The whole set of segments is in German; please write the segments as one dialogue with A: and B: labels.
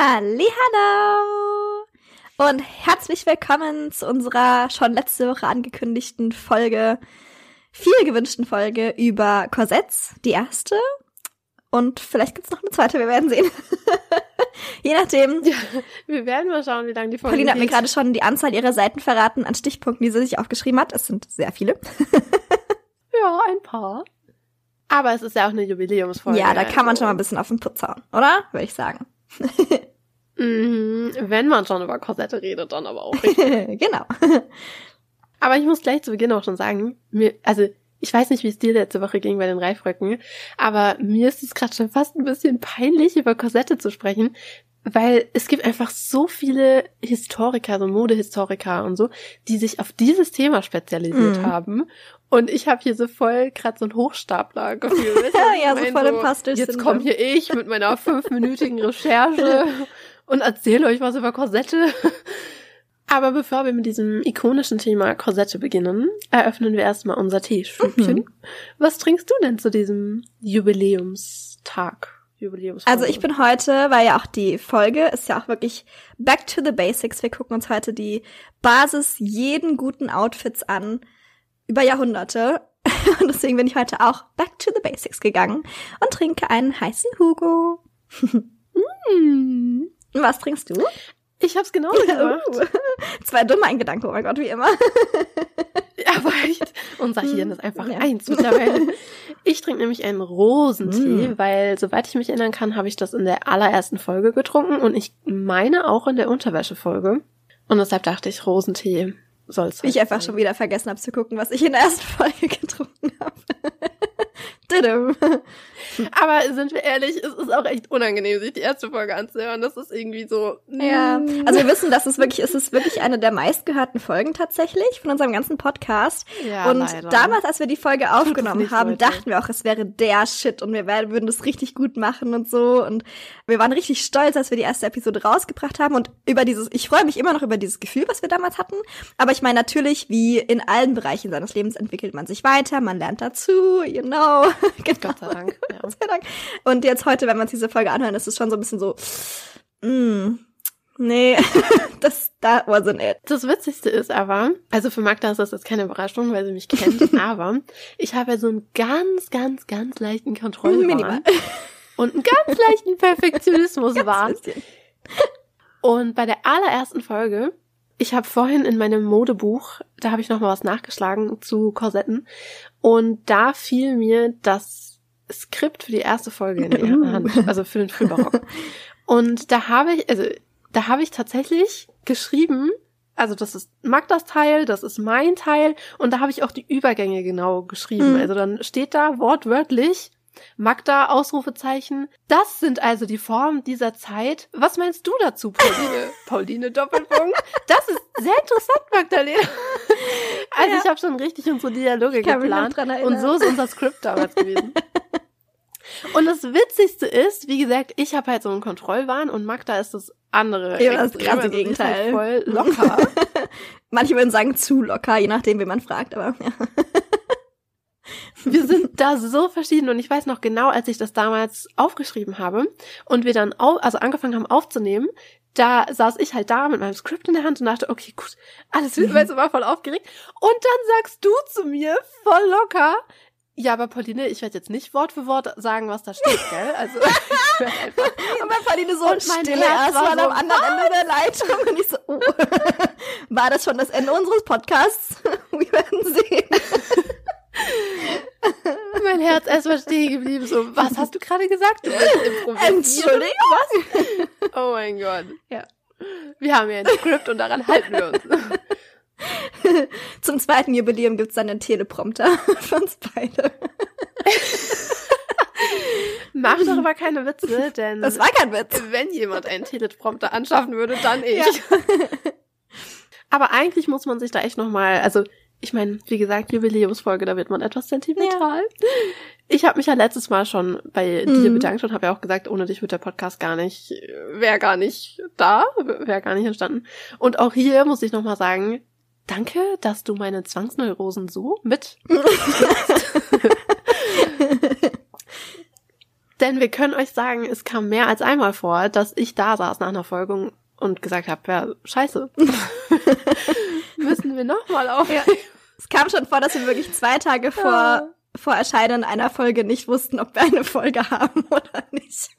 A: Hallo und herzlich willkommen zu unserer schon letzte Woche angekündigten Folge, viel gewünschten Folge über Korsetts, die erste. Und vielleicht gibt's noch eine zweite, wir werden sehen. Je nachdem.
B: Ja, wir werden mal schauen, wie lange die Folge
A: Pauline hat mir gerade schon die Anzahl ihrer Seiten verraten an Stichpunkten, die sie sich aufgeschrieben hat. Es sind sehr viele.
B: ja, ein paar. Aber es ist ja auch eine Jubiläumsfolge.
A: Ja, da kann man schon mal ein bisschen auf den Putz hauen, oder? Würde ich sagen.
B: mhm, wenn man schon über Korsette redet, dann aber auch.
A: genau.
B: Aber ich muss gleich zu Beginn auch schon sagen, mir, also ich weiß nicht, wie es dir letzte Woche ging bei den Reifröcken, aber mir ist es gerade schon fast ein bisschen peinlich, über Korsette zu sprechen, weil es gibt einfach so viele Historiker, so Modehistoriker und so, die sich auf dieses Thema spezialisiert mm. haben. Und ich habe hier so voll gerade so ein Hochstapler-Gefühl.
A: ja, so voll im Pastel.
B: Jetzt komme hier ich mit meiner fünfminütigen Recherche und erzähle euch was über Korsette. Aber bevor wir mit diesem ikonischen Thema Korsette beginnen, eröffnen wir erstmal unser Teestübchen. Mhm. Was trinkst du denn zu diesem Jubiläumstag?
A: Also ich bin heute, weil ja auch die Folge ist ja auch wirklich back to the basics. Wir gucken uns heute die Basis jeden guten Outfits an über Jahrhunderte. Und deswegen bin ich heute auch back to the basics gegangen und trinke einen heißen Hugo. mm. Was trinkst du?
B: Ich hab's genauso gemacht. Uh,
A: zwei dumme ein Gedanke, oh mein Gott, wie immer.
B: ja, aber echt. Unser Hirn ist einfach ja. eins mittlerweile. Ich trinke nämlich einen Rosentee, mm. weil, soweit ich mich erinnern kann, habe ich das in der allerersten Folge getrunken und ich meine auch in der Unterwäschefolge. Und deshalb dachte ich, Rosentee soll's.
A: Halt ich einfach sein. schon wieder vergessen habe zu gucken, was ich in der ersten Folge getrunken habe.
B: Aber sind wir ehrlich, es ist auch echt unangenehm, sich die erste Folge anzuhören. Das ist irgendwie so.
A: Ja, mm. also wir wissen, dass es wirklich, es ist wirklich eine der meistgehörten Folgen tatsächlich von unserem ganzen Podcast. Ja, und leider. damals, als wir die Folge aufgenommen haben, heute. dachten wir auch, es wäre der Shit und wir werden, würden das richtig gut machen und so. Und wir waren richtig stolz, als wir die erste Episode rausgebracht haben und über dieses, ich freue mich immer noch über dieses Gefühl, was wir damals hatten. Aber ich meine natürlich, wie in allen Bereichen seines Lebens entwickelt man sich weiter, man lernt dazu, you know.
B: genau. Gott sei Dank. Ja. Gott sei
A: Dank. Und jetzt heute, wenn wir uns diese Folge anhören, ist es schon so ein bisschen so, mm, nee, das, that wasn't it.
B: Das Witzigste ist aber, also für Magda ist das jetzt keine Überraschung, weil sie mich kennt, aber ich habe ja so einen ganz, ganz, ganz leichten Kontrollwahn. Und einen ganz leichten Perfektionismuswahn. Und bei der allerersten Folge ich habe vorhin in meinem Modebuch, da habe ich noch mal was nachgeschlagen zu Korsetten und da fiel mir das Skript für die erste Folge in die Hand, also für den Frühbarock. und da habe ich, also da habe ich tatsächlich geschrieben, also das ist Magdas Teil, das ist mein Teil und da habe ich auch die Übergänge genau geschrieben. Mhm. Also dann steht da wortwörtlich Magda, Ausrufezeichen. Das sind also die Formen dieser Zeit. Was meinst du dazu, Pauline? Pauline Doppelpunkt. Das ist sehr interessant, Magdalena. Also ja. ich habe schon richtig unsere Dialoge geplant. Und so ist unser Skript damals gewesen. Und das Witzigste ist, wie gesagt, ich habe halt so einen Kontrollwahn und Magda ist das andere.
A: Ja, das krasse also Gegenteil.
B: Halt voll locker.
A: Manche würden sagen zu locker, je nachdem, wie man fragt, aber ja.
B: Wir sind da so verschieden und ich weiß noch genau, als ich das damals aufgeschrieben habe und wir dann au also angefangen haben aufzunehmen, da saß ich halt da mit meinem Skript in der Hand und dachte, okay, gut, alles wird, weil war voll aufgeregt. Und dann sagst du zu mir, voll locker, ja, aber Pauline, ich werde jetzt nicht Wort für Wort sagen, was da steht, gell? Also ich werde einfach.
A: Und bei Pauline so und mein stille war so, am anderen? Ende der Leitung und ich so, oh. war das schon das Ende unseres Podcasts? Wir werden sehen
B: mein Herz erstmal stehen geblieben. So, was hast du gerade gesagt? Du
A: Entschuldigung,
B: was? Oh mein Gott. Ja. Wir haben ja ein Skript und daran halten wir uns.
A: Zum zweiten Jubiläum gibt's dann einen Teleprompter für uns beide.
B: Mach doch aber keine Witze, denn.
A: Das war kein Witz.
B: Wenn jemand einen Teleprompter anschaffen würde, dann ich. Ja. Aber eigentlich muss man sich da echt nochmal, also ich meine, wie gesagt, Jubiläumsfolge, da wird man etwas sentimental. Ja. Ich habe mich ja letztes Mal schon bei mhm. dir bedankt und habe ja auch gesagt, ohne dich wird der Podcast gar nicht, wäre gar nicht da, wäre gar nicht entstanden. Und auch hier muss ich nochmal sagen, danke, dass du meine Zwangsneurosen so mit. Denn wir können euch sagen, es kam mehr als einmal vor, dass ich da saß nach einer Folge und gesagt habe, ja, scheiße. Müssen wir nochmal aufnehmen. Ja.
A: Es kam schon vor, dass wir wirklich zwei Tage vor, ja. vor Erscheinen einer Folge nicht wussten, ob wir eine Folge haben oder nicht.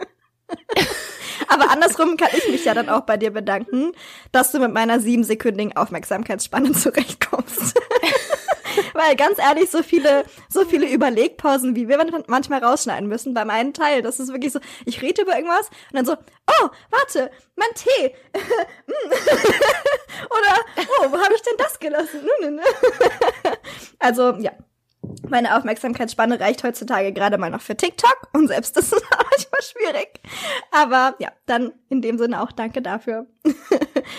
A: Aber andersrum kann ich mich ja dann auch bei dir bedanken, dass du mit meiner siebensekündigen Aufmerksamkeitsspanne zurechtkommst. Weil ganz ehrlich, so viele, so viele Überlegpausen, wie wir manchmal rausschneiden müssen beim einen Teil, das ist wirklich so, ich rede über irgendwas und dann so, oh, warte, mein Tee. Oder, oh, wo habe ich denn das gelassen? also, ja, meine Aufmerksamkeitsspanne reicht heutzutage gerade mal noch für TikTok und selbst das ist manchmal schwierig. Aber ja, dann in dem Sinne auch danke dafür.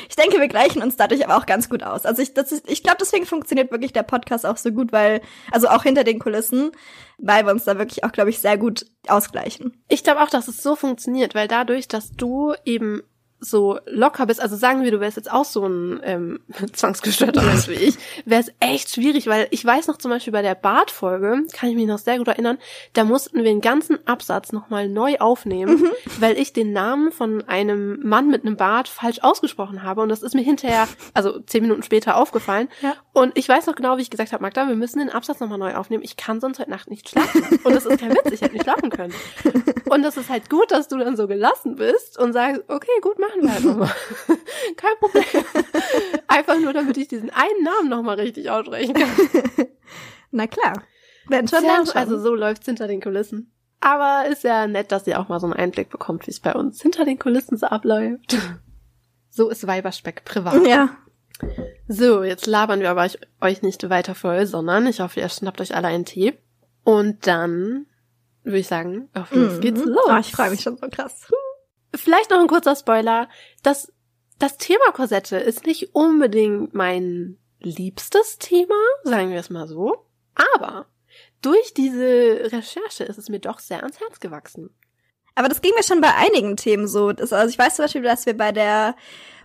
A: ich denke, wir gleichen uns dadurch aber auch ganz gut aus. Also ich, ich glaube, deswegen funktioniert wirklich der Podcast auch so gut, weil, also auch hinter den Kulissen, weil wir uns da wirklich auch, glaube ich, sehr gut ausgleichen.
B: Ich glaube auch, dass es so funktioniert, weil dadurch, dass du eben so locker bist, also sagen wir, du wärst jetzt auch so ein ähm, zwangsgestörter Mensch wie ich, wäre es echt schwierig, weil ich weiß noch zum Beispiel bei der Bart-Folge, kann ich mich noch sehr gut erinnern, da mussten wir den ganzen Absatz nochmal neu aufnehmen, mhm. weil ich den Namen von einem Mann mit einem Bart falsch ausgesprochen habe und das ist mir hinterher, also zehn Minuten später aufgefallen ja. und ich weiß noch genau, wie ich gesagt habe, Magda, wir müssen den Absatz nochmal neu aufnehmen, ich kann sonst heute Nacht nicht schlafen und das ist kein Witz, ich hätte nicht schlafen können und das ist halt gut, dass du dann so gelassen bist und sagst, okay, gut, mach machen wir halt nochmal. Kein Problem. Einfach nur, damit ich diesen einen Namen nochmal richtig aussprechen kann.
A: Na klar. Wenn schon,
B: ja, schon. Also so läuft's hinter den Kulissen. Aber ist ja nett, dass ihr auch mal so einen Einblick bekommt, wie es bei uns hinter den Kulissen so abläuft. So ist Weiberspeck privat.
A: Ja.
B: So, jetzt labern wir aber euch nicht weiter voll, sondern ich hoffe, ihr schnappt euch alle einen Tee. Und dann würde ich sagen, auf los mhm. geht's los.
A: Oh, ich freue mich schon so krass.
B: Vielleicht noch ein kurzer Spoiler. Das, das Thema Korsette ist nicht unbedingt mein liebstes Thema, sagen wir es mal so. Aber durch diese Recherche ist es mir doch sehr ans Herz gewachsen.
A: Aber das ging mir schon bei einigen Themen so. Also ich weiß zum Beispiel, dass wir bei der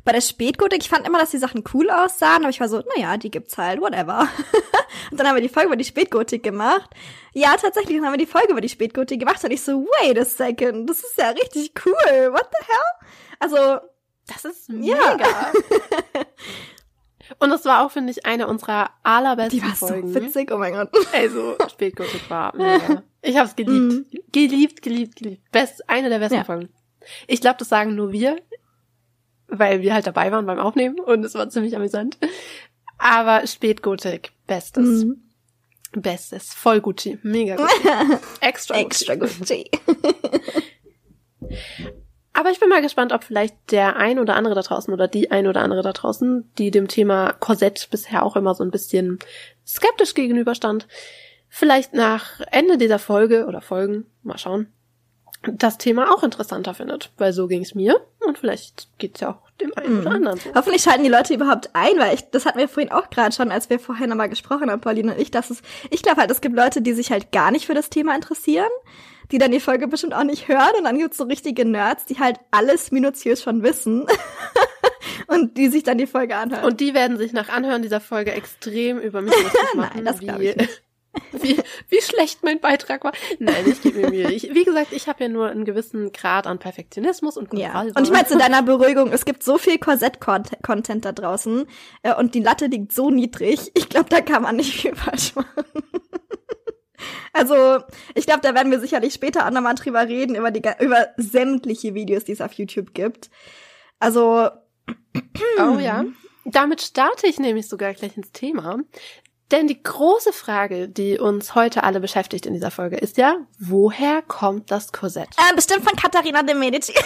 A: bei der Spätgotik, ich fand immer, dass die Sachen cool aussahen, aber ich war so, naja, die gibt's halt, whatever. und dann haben wir die Folge über die Spätgotik gemacht. Ja, tatsächlich, dann haben wir die Folge über die Spätgotik gemacht und ich so, wait a second, das ist ja richtig cool, what the hell? Also, das ist mega. Ja.
B: Und das war auch, finde ich, eine unserer allerbesten
A: Die war
B: Folgen.
A: so witzig, oh mein Gott.
B: Also, Spätgotik war mega. Ich hab's geliebt. Mm. Geliebt, geliebt, geliebt. Best, eine der besten ja. Folgen. Ich glaube, das sagen nur wir weil wir halt dabei waren beim Aufnehmen und es war ziemlich amüsant. Aber Spätgotik, bestes. Mhm. Bestes. Voll Gucci. Mega Gucci. Extra.
A: Extra Gucci.
B: Aber ich bin mal gespannt, ob vielleicht der ein oder andere da draußen oder die ein oder andere da draußen, die dem Thema Korsett bisher auch immer so ein bisschen skeptisch gegenüberstand, vielleicht nach Ende dieser Folge oder Folgen, mal schauen, das Thema auch interessanter findet. Weil so ging es mir und vielleicht geht's ja auch dem einen oder mhm. anderen so.
A: Hoffentlich schalten die Leute überhaupt ein, weil ich, das hatten wir vorhin auch gerade schon, als wir vorher nochmal gesprochen haben, Pauline und ich, dass es, ich glaube halt, es gibt Leute, die sich halt gar nicht für das Thema interessieren, die dann die Folge bestimmt auch nicht hören und dann gibt's so richtige Nerds, die halt alles minutiös schon wissen. und die sich dann die Folge anhören.
B: Und die werden sich nach Anhören dieser Folge extrem über mich machen.
A: Nein, das wie, ich nicht
B: wie, wie schlecht mein Beitrag war. Nein, ich gebe mir Mühe. Ich, wie gesagt, ich habe ja nur einen gewissen Grad an Perfektionismus und
A: Kontrolle. Ja. Und ich meine zu deiner Beruhigung, es gibt so viel Korsett-Content da draußen äh, und die Latte liegt so niedrig. Ich glaube, da kann man nicht viel falsch machen. Also, ich glaube, da werden wir sicherlich später auch nochmal drüber reden, über, die, über sämtliche Videos, die es auf YouTube gibt. Also.
B: Oh ja. Damit starte ich nämlich sogar gleich ins Thema. Denn die große Frage, die uns heute alle beschäftigt in dieser Folge, ist ja, woher kommt das Korsett?
A: Äh, bestimmt von Katharina de Medici.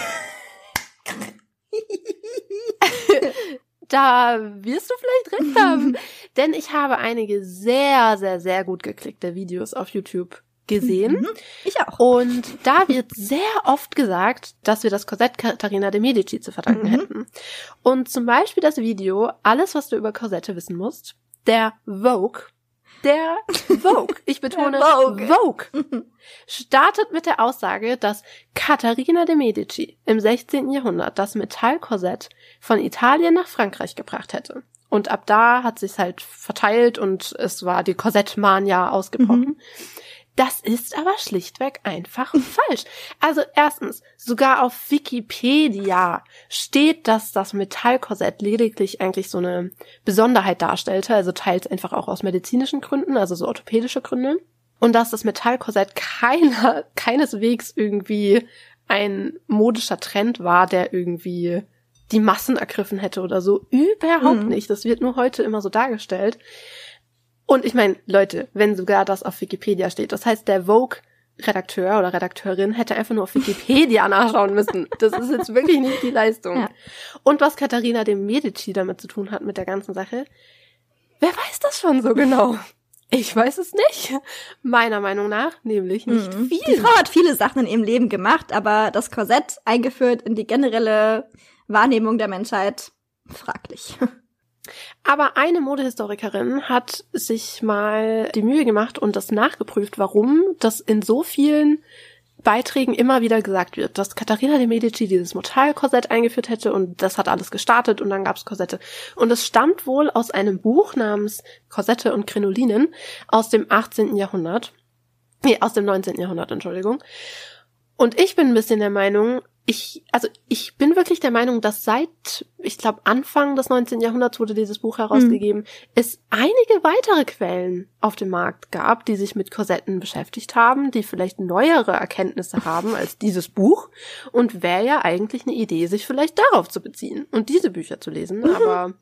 B: da wirst du vielleicht recht haben. Denn ich habe einige sehr, sehr, sehr gut geklickte Videos auf YouTube gesehen. Mhm.
A: Ich auch.
B: Und da wird sehr oft gesagt, dass wir das Korsett Katharina de Medici zu verdanken mhm. hätten. Und zum Beispiel das Video Alles, was du über Korsette wissen musst, der Vogue, der Vogue, ich betone Vogue. Vogue, startet mit der Aussage, dass Katharina de Medici im 16. Jahrhundert das Metallkorsett von Italien nach Frankreich gebracht hätte. Und ab da hat sich's halt verteilt und es war die Korsettmania ausgebrochen. Mhm. Das ist aber schlichtweg einfach falsch. Also erstens, sogar auf Wikipedia steht, dass das Metallkorsett lediglich eigentlich so eine Besonderheit darstellte, also teils einfach auch aus medizinischen Gründen, also so orthopädische Gründe. Und dass das Metallkorsett keiner, keineswegs irgendwie ein modischer Trend war, der irgendwie die Massen ergriffen hätte oder so. Überhaupt mhm. nicht. Das wird nur heute immer so dargestellt. Und ich meine, Leute, wenn sogar das auf Wikipedia steht, das heißt, der Vogue-Redakteur oder Redakteurin hätte einfach nur auf Wikipedia nachschauen müssen. Das ist jetzt wirklich nicht die Leistung. Ja. Und was Katharina de Medici damit zu tun hat mit der ganzen Sache, wer weiß das schon so genau? Ich weiß es nicht. Meiner Meinung nach nämlich nicht mhm. viel.
A: Die Frau hat viele Sachen in ihrem Leben gemacht, aber das Korsett eingeführt in die generelle Wahrnehmung der Menschheit fraglich.
B: Aber eine Modehistorikerin hat sich mal die Mühe gemacht und das nachgeprüft, warum das in so vielen Beiträgen immer wieder gesagt wird, dass Katharina de Medici dieses Mortalkorsett eingeführt hätte und das hat alles gestartet und dann gab's Korsette. Und es stammt wohl aus einem Buch namens Korsette und Krinolinen aus dem 18. Jahrhundert. Nee, aus dem 19. Jahrhundert, Entschuldigung. Und ich bin ein bisschen der Meinung, ich, also ich bin wirklich der Meinung, dass seit, ich glaube, Anfang des 19. Jahrhunderts wurde dieses Buch herausgegeben, mhm. es einige weitere Quellen auf dem Markt gab, die sich mit Korsetten beschäftigt haben, die vielleicht neuere Erkenntnisse haben als dieses Buch. Und wäre ja eigentlich eine Idee, sich vielleicht darauf zu beziehen und diese Bücher zu lesen, mhm. aber.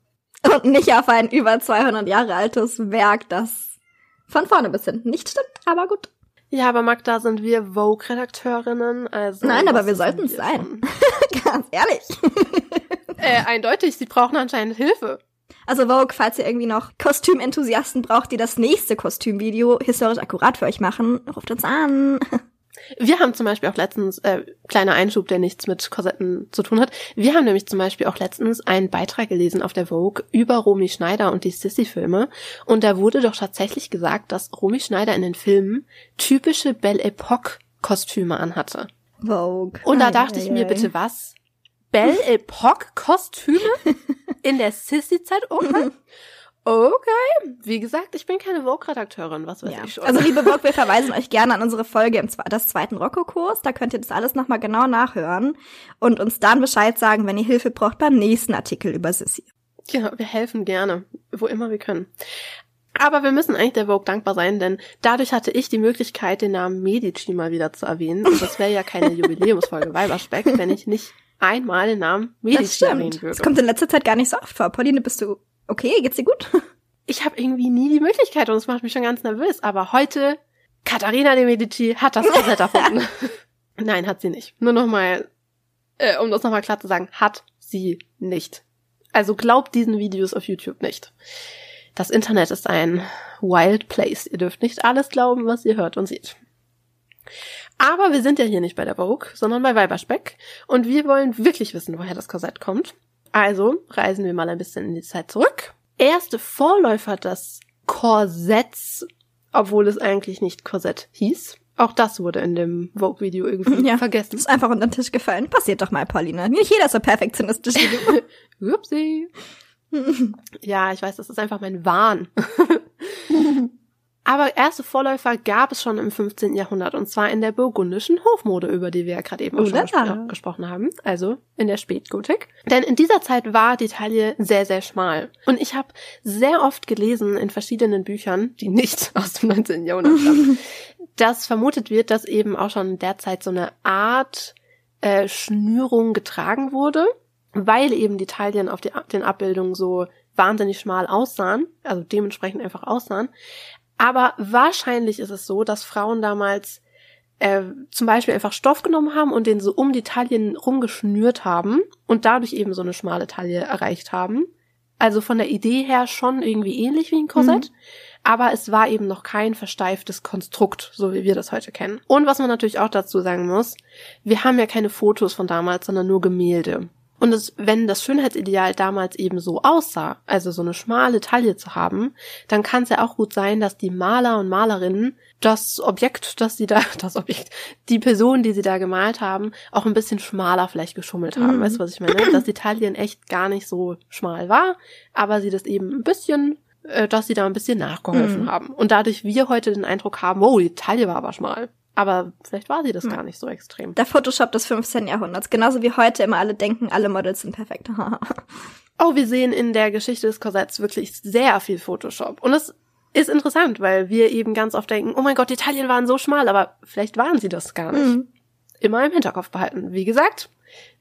A: Und nicht auf ein über 200 Jahre altes Werk, das von vorne bis hinten nicht stimmt, aber gut.
B: Ja, aber Magda, sind wir Vogue-Redakteurinnen? Also,
A: Nein, aber wir sollten es sein. Ganz ehrlich.
B: äh, eindeutig, sie brauchen anscheinend Hilfe.
A: Also Vogue, falls ihr irgendwie noch Kostümenthusiasten braucht, die das nächste Kostümvideo historisch akkurat für euch machen, ruft uns an.
B: Wir haben zum Beispiel auch letztens, äh, kleiner Einschub, der nichts mit Korsetten zu tun hat. Wir haben nämlich zum Beispiel auch letztens einen Beitrag gelesen auf der Vogue über Romy Schneider und die Sissy-Filme. Und da wurde doch tatsächlich gesagt, dass Romy Schneider in den Filmen typische Belle Epoque Kostüme anhatte.
A: Vogue.
B: Und da dachte ich mir, bitte was? Belle Epoque Kostüme in der Sissy-Zeit? Okay. Okay. Wie gesagt, ich bin keine Vogue-Redakteurin, was weiß ja. ich schon.
A: Also liebe Vogue, wir verweisen euch gerne an unsere Folge im das zweiten Rocco-Kurs. Da könnt ihr das alles nochmal genau nachhören und uns dann Bescheid sagen, wenn ihr Hilfe braucht beim nächsten Artikel über Sissy.
B: Ja, wir helfen gerne, wo immer wir können. Aber wir müssen eigentlich der Vogue dankbar sein, denn dadurch hatte ich die Möglichkeit, den Namen Medici mal wieder zu erwähnen. Und das wäre ja keine Jubiläumsfolge Weiberspeck, wenn ich nicht einmal den Namen Medici erwähnen würde.
A: Das kommt in letzter Zeit gar nicht so oft vor. Pauline, bist du Okay, geht's dir gut?
B: Ich habe irgendwie nie die Möglichkeit und es macht mich schon ganz nervös. Aber heute, Katharina de Medici hat das Korsett erfunden. Nein, hat sie nicht. Nur nochmal, äh, um das nochmal klar zu sagen, hat sie nicht. Also glaubt diesen Videos auf YouTube nicht. Das Internet ist ein wild place. Ihr dürft nicht alles glauben, was ihr hört und seht. Aber wir sind ja hier nicht bei der Vogue, sondern bei Weiberspeck. Und wir wollen wirklich wissen, woher das Korsett kommt. Also reisen wir mal ein bisschen in die Zeit zurück. Erste Vorläufer des Korsetts, obwohl es eigentlich nicht Korsett hieß. Auch das wurde in dem Vogue-Video irgendwie ja, vergessen.
A: Ist einfach unter den Tisch gefallen. Passiert doch mal, Pauline. Nicht jeder ist so perfektionistisch wie
B: du. Upsi. ja, ich weiß, das ist einfach mein Wahn. Aber erste Vorläufer gab es schon im 15. Jahrhundert und zwar in der burgundischen Hofmode, über die wir ja gerade eben auch schon gespro gesprochen haben, also in der Spätgotik. Denn in dieser Zeit war die Taille sehr, sehr schmal. Und ich habe sehr oft gelesen in verschiedenen Büchern, die nicht aus dem 19. Jahrhundert stammen, dass vermutet wird, dass eben auch schon in der Zeit so eine Art äh, Schnürung getragen wurde, weil eben die Taillen auf die, den Abbildungen so wahnsinnig schmal aussahen, also dementsprechend einfach aussahen. Aber wahrscheinlich ist es so, dass Frauen damals äh, zum Beispiel einfach Stoff genommen haben und den so um die Taillen rumgeschnürt haben und dadurch eben so eine schmale Taille erreicht haben. Also von der Idee her schon irgendwie ähnlich wie ein Korsett. Mhm. Aber es war eben noch kein versteiftes Konstrukt, so wie wir das heute kennen. Und was man natürlich auch dazu sagen muss, wir haben ja keine Fotos von damals, sondern nur Gemälde. Und es, wenn das Schönheitsideal damals eben so aussah, also so eine schmale Taille zu haben, dann kann es ja auch gut sein, dass die Maler und Malerinnen das Objekt, das sie da, das Objekt, die Person, die sie da gemalt haben, auch ein bisschen schmaler vielleicht geschummelt haben. Mhm. Weißt du, was ich meine? Dass die Taille in echt gar nicht so schmal war, aber sie das eben ein bisschen äh, dass sie da ein bisschen nachgeholfen mhm. haben. Und dadurch wir heute den Eindruck haben, oh, die Taille war aber schmal. Aber vielleicht war sie das mhm. gar nicht so extrem.
A: Der Photoshop des 15. Jahrhunderts. Genauso wie heute immer alle denken, alle Models sind perfekt.
B: oh, wir sehen in der Geschichte des Korsetts wirklich sehr viel Photoshop. Und es ist interessant, weil wir eben ganz oft denken, oh mein Gott, die Taillen waren so schmal, aber vielleicht waren sie das gar nicht. Mhm. Immer im Hinterkopf behalten. Wie gesagt,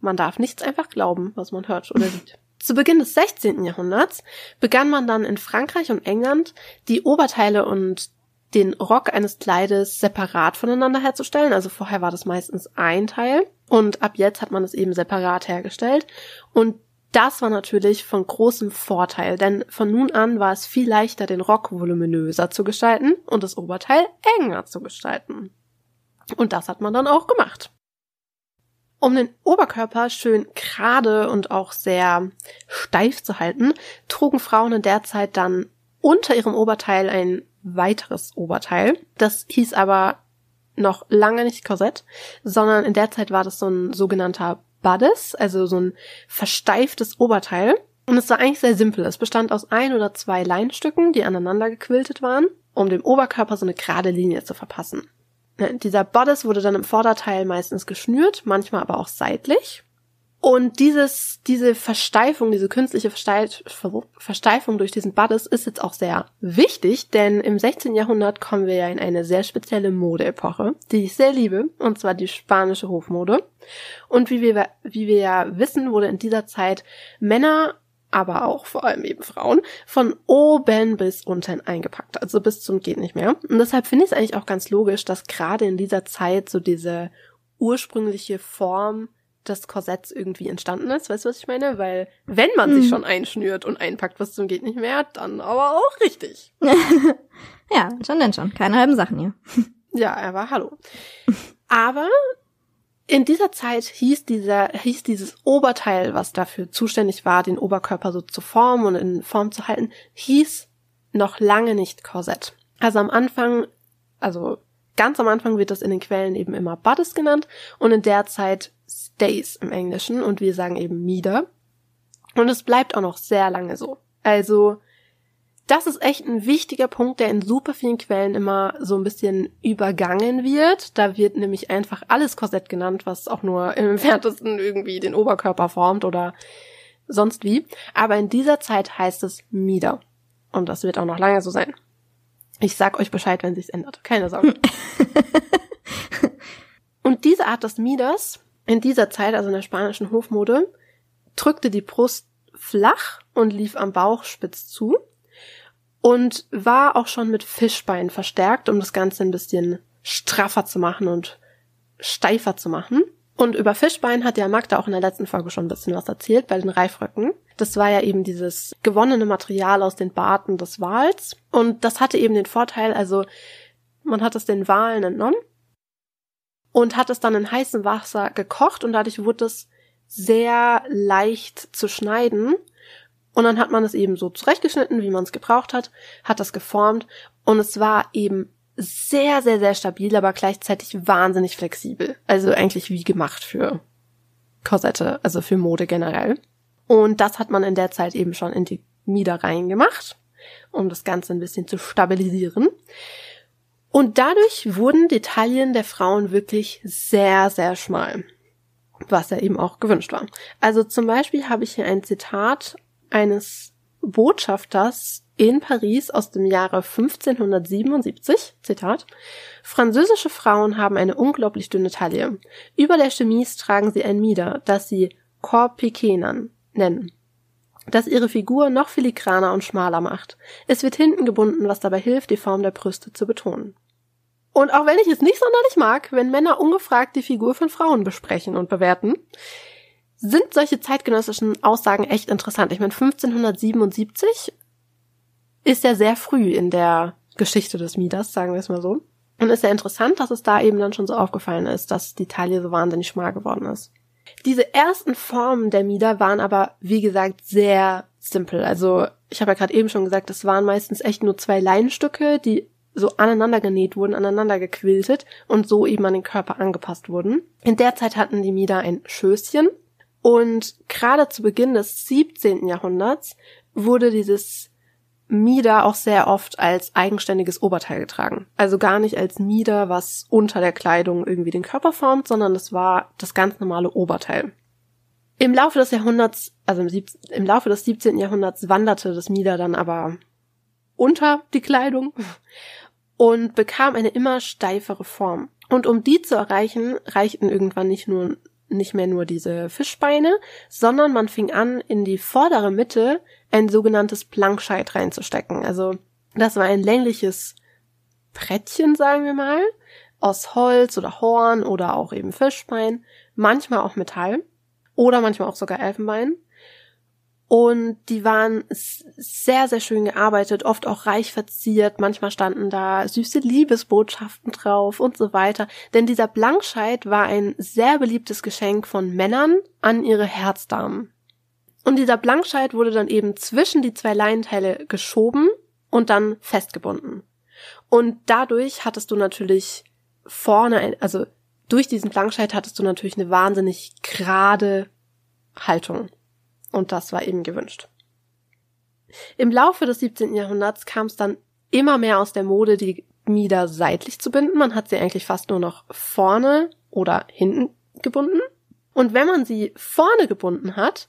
B: man darf nichts einfach glauben, was man hört oder sieht. Zu Beginn des 16. Jahrhunderts begann man dann in Frankreich und England die Oberteile und den Rock eines Kleides separat voneinander herzustellen. Also vorher war das meistens ein Teil und ab jetzt hat man es eben separat hergestellt. Und das war natürlich von großem Vorteil, denn von nun an war es viel leichter, den Rock voluminöser zu gestalten und das Oberteil enger zu gestalten. Und das hat man dann auch gemacht. Um den Oberkörper schön gerade und auch sehr steif zu halten, trugen Frauen in der Zeit dann unter ihrem Oberteil ein weiteres Oberteil. Das hieß aber noch lange nicht Korsett, sondern in der Zeit war das so ein sogenannter Bodice, also so ein versteiftes Oberteil. Und es war eigentlich sehr simpel. Es bestand aus ein oder zwei Leinstücken, die aneinander gequiltet waren, um dem Oberkörper so eine gerade Linie zu verpassen. Dieser Bodice wurde dann im Vorderteil meistens geschnürt, manchmal aber auch seitlich. Und dieses, diese Versteifung, diese künstliche Versteifung durch diesen Bodice ist jetzt auch sehr wichtig, denn im 16. Jahrhundert kommen wir ja in eine sehr spezielle Modeepoche, die ich sehr liebe, und zwar die spanische Hofmode. Und wie wir, wie wir ja wissen, wurde in dieser Zeit Männer aber auch vor allem eben Frauen, von oben bis unten eingepackt, also bis zum geht nicht mehr. Und deshalb finde ich es eigentlich auch ganz logisch, dass gerade in dieser Zeit so diese ursprüngliche Form des Korsetts irgendwie entstanden ist. Weißt du, was ich meine? Weil wenn man mhm. sich schon einschnürt und einpackt bis zum geht nicht mehr, dann aber auch richtig.
A: ja, schon denn schon. Keine halben Sachen hier.
B: ja, aber hallo. Aber in dieser Zeit hieß dieser, hieß dieses Oberteil, was dafür zuständig war, den Oberkörper so zu formen und in Form zu halten, hieß noch lange nicht Korsett. Also am Anfang, also ganz am Anfang wird das in den Quellen eben immer Bodice genannt und in der Zeit Stays im Englischen und wir sagen eben Mieder. Und es bleibt auch noch sehr lange so. Also das ist echt ein wichtiger Punkt, der in super vielen Quellen immer so ein bisschen übergangen wird. Da wird nämlich einfach alles Korsett genannt, was auch nur im entferntesten irgendwie den Oberkörper formt oder sonst wie. Aber in dieser Zeit heißt es Mieder. Und das wird auch noch lange so sein. Ich sag euch Bescheid, wenn sich's ändert. Keine Sorge. Und diese Art des Mieders in dieser Zeit, also in der spanischen Hofmode, drückte die Brust flach und lief am Bauch spitz zu und war auch schon mit Fischbein verstärkt, um das Ganze ein bisschen straffer zu machen und steifer zu machen. Und über Fischbein hat ja Magda auch in der letzten Folge schon ein bisschen was erzählt bei den Reifröcken. Das war ja eben dieses gewonnene Material aus den Barten des Wals. Und das hatte eben den Vorteil, also man hat es den Walen entnommen und hat es dann in heißem Wasser gekocht und dadurch wurde es sehr leicht zu schneiden und dann hat man es eben so zurechtgeschnitten, wie man es gebraucht hat, hat das geformt und es war eben sehr, sehr, sehr stabil, aber gleichzeitig wahnsinnig flexibel. Also eigentlich wie gemacht für Korsette, also für Mode generell. Und das hat man in der Zeit eben schon in die Mieder reingemacht, um das Ganze ein bisschen zu stabilisieren. Und dadurch wurden die Taillen der Frauen wirklich sehr, sehr schmal. Was ja eben auch gewünscht war. Also zum Beispiel habe ich hier ein Zitat eines Botschafters in Paris aus dem Jahre 1577, Zitat, Französische Frauen haben eine unglaublich dünne Taille. Über der Chemise tragen sie ein Mieder, das sie Corps Piquenan nennen, das ihre Figur noch filigraner und schmaler macht. Es wird hinten gebunden, was dabei hilft, die Form der Brüste zu betonen. Und auch wenn ich es nicht sonderlich mag, wenn Männer ungefragt die Figur von Frauen besprechen und bewerten, sind solche zeitgenössischen Aussagen echt interessant. Ich meine, 1577 ist ja sehr früh in der Geschichte des Midas, sagen wir es mal so. Und ist ja interessant, dass es da eben dann schon so aufgefallen ist, dass die Taille so wahnsinnig schmal geworden ist. Diese ersten Formen der Mieder waren aber, wie gesagt, sehr simpel. Also ich habe ja gerade eben schon gesagt, es waren meistens echt nur zwei Leinenstücke, die so aneinander genäht wurden, aneinander gequiltet und so eben an den Körper angepasst wurden. In der Zeit hatten die Mieder ein Schößchen, und gerade zu Beginn des 17. Jahrhunderts wurde dieses Mieder auch sehr oft als eigenständiges Oberteil getragen. Also gar nicht als Mieder, was unter der Kleidung irgendwie den Körper formt, sondern das war das ganz normale Oberteil. Im Laufe des Jahrhunderts, also im, im Laufe des 17. Jahrhunderts wanderte das Mieder dann aber unter die Kleidung und bekam eine immer steifere Form. Und um die zu erreichen, reichten irgendwann nicht nur nicht mehr nur diese Fischbeine, sondern man fing an, in die vordere Mitte ein sogenanntes Plankscheit reinzustecken. Also das war ein längliches Brettchen, sagen wir mal, aus Holz oder Horn oder auch eben Fischbein, manchmal auch Metall oder manchmal auch sogar Elfenbein. Und die waren sehr, sehr schön gearbeitet, oft auch reich verziert. Manchmal standen da süße Liebesbotschaften drauf und so weiter. Denn dieser Blankscheid war ein sehr beliebtes Geschenk von Männern an ihre Herzdamen. Und dieser Blankscheid wurde dann eben zwischen die zwei Leinteile geschoben und dann festgebunden. Und dadurch hattest du natürlich vorne, also durch diesen Blankscheid hattest du natürlich eine wahnsinnig gerade Haltung. Und das war eben gewünscht. Im Laufe des 17. Jahrhunderts kam es dann immer mehr aus der Mode, die Mieder seitlich zu binden. Man hat sie eigentlich fast nur noch vorne oder hinten gebunden. Und wenn man sie vorne gebunden hat,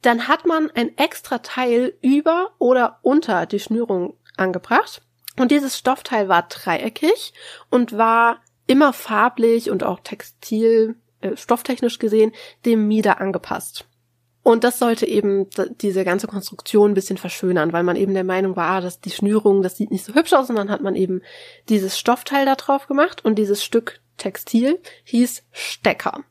B: dann hat man ein extra Teil über oder unter die Schnürung angebracht. Und dieses Stoffteil war dreieckig und war immer farblich und auch textil, äh, stofftechnisch gesehen, dem Mieder angepasst. Und das sollte eben diese ganze Konstruktion ein bisschen verschönern, weil man eben der Meinung war, ah, dass die Schnürung, das sieht nicht so hübsch aus, und dann hat man eben dieses Stoffteil da drauf gemacht und dieses Stück Textil hieß Stecker.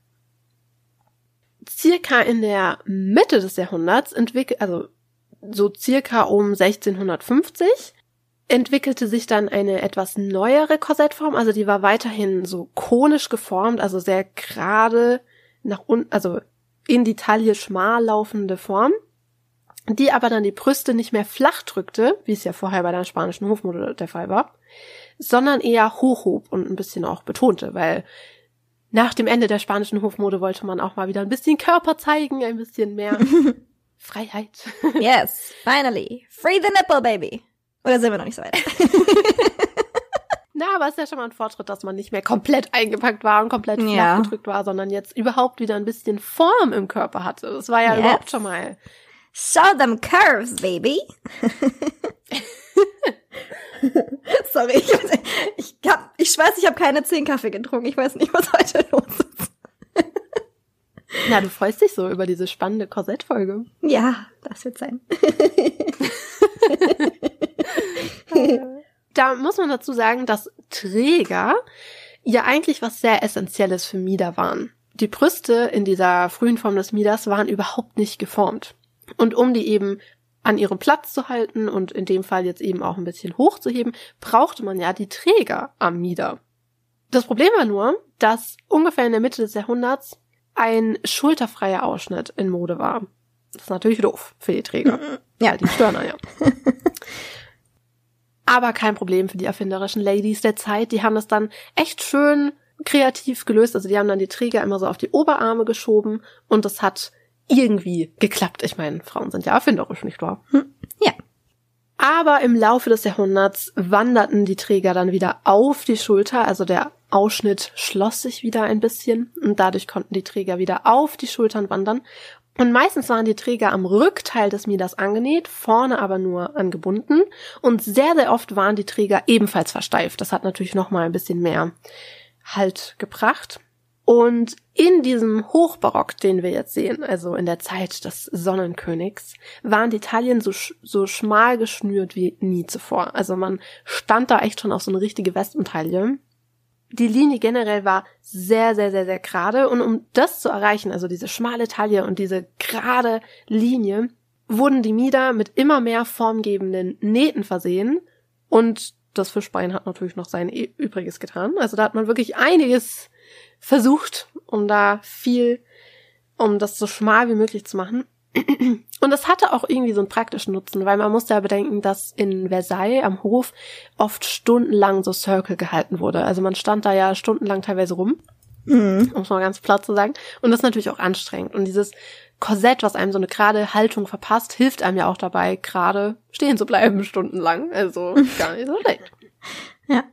B: Circa in der Mitte des Jahrhunderts entwickelt, also so circa um 1650, entwickelte sich dann eine etwas neuere Korsettform, also die war weiterhin so konisch geformt, also sehr gerade nach unten, also in die Taille schmal laufende Form, die aber dann die Brüste nicht mehr flach drückte, wie es ja vorher bei der spanischen Hofmode der Fall war, sondern eher hochhob und ein bisschen auch betonte, weil nach dem Ende der spanischen Hofmode wollte man auch mal wieder ein bisschen Körper zeigen, ein bisschen mehr Freiheit.
A: Yes, finally. Free the nipple, baby. Oder sind wir noch nicht so weit?
B: Na, aber es ist ja schon mal ein Fortschritt, dass man nicht mehr komplett eingepackt war und komplett ja. gedrückt war, sondern jetzt überhaupt wieder ein bisschen Form im Körper hatte. Das war ja yes. überhaupt schon mal.
A: Show them curves, baby. Sorry, ich, ich, hab, ich weiß, ich habe keine zehn Kaffee getrunken. Ich weiß nicht, was heute los ist.
B: Na, du freust dich so über diese spannende Korsettfolge.
A: Ja, das wird sein.
B: da muss man dazu sagen, dass Träger ja eigentlich was sehr Essentielles für Mieder waren. Die Brüste in dieser frühen Form des Mieders waren überhaupt nicht geformt. Und um die eben an ihrem Platz zu halten und in dem Fall jetzt eben auch ein bisschen hochzuheben, brauchte man ja die Träger am Mieder. Das Problem war nur, dass ungefähr in der Mitte des Jahrhunderts ein schulterfreier Ausschnitt in Mode war. Das ist natürlich doof für die Träger. Ja, die Störner, ja. Aber kein Problem für die erfinderischen Ladies der Zeit. Die haben das dann echt schön kreativ gelöst. Also die haben dann die Träger immer so auf die Oberarme geschoben und das hat irgendwie geklappt. Ich meine, Frauen sind ja erfinderisch, nicht wahr? Hm.
A: Ja.
B: Aber im Laufe des Jahrhunderts wanderten die Träger dann wieder auf die Schulter, also der Ausschnitt schloss sich wieder ein bisschen und dadurch konnten die Träger wieder auf die Schultern wandern und meistens waren die Träger am Rückteil des Mieders angenäht, vorne aber nur angebunden. Und sehr, sehr oft waren die Träger ebenfalls versteift. Das hat natürlich nochmal ein bisschen mehr Halt gebracht. Und in diesem Hochbarock, den wir jetzt sehen, also in der Zeit des Sonnenkönigs, waren die Taillen so, so schmal geschnürt wie nie zuvor. Also man stand da echt schon auf so eine richtige Westentaille die Linie generell war sehr, sehr, sehr, sehr gerade. Und um das zu erreichen, also diese schmale Taille und diese gerade Linie, wurden die Mieder mit immer mehr formgebenden Nähten versehen. Und das Fischbein hat natürlich noch sein Übriges getan. Also da hat man wirklich einiges versucht, um da viel, um das so schmal wie möglich zu machen. Und das hatte auch irgendwie so einen praktischen Nutzen, weil man musste ja bedenken, dass in Versailles am Hof oft stundenlang so Circle gehalten wurde. Also man stand da ja stundenlang teilweise rum. Mhm. Um es mal ganz platt zu sagen. Und das ist natürlich auch anstrengend. Und dieses Korsett, was einem so eine gerade Haltung verpasst, hilft einem ja auch dabei, gerade stehen zu bleiben stundenlang. Also gar nicht so schlecht.
A: Ja.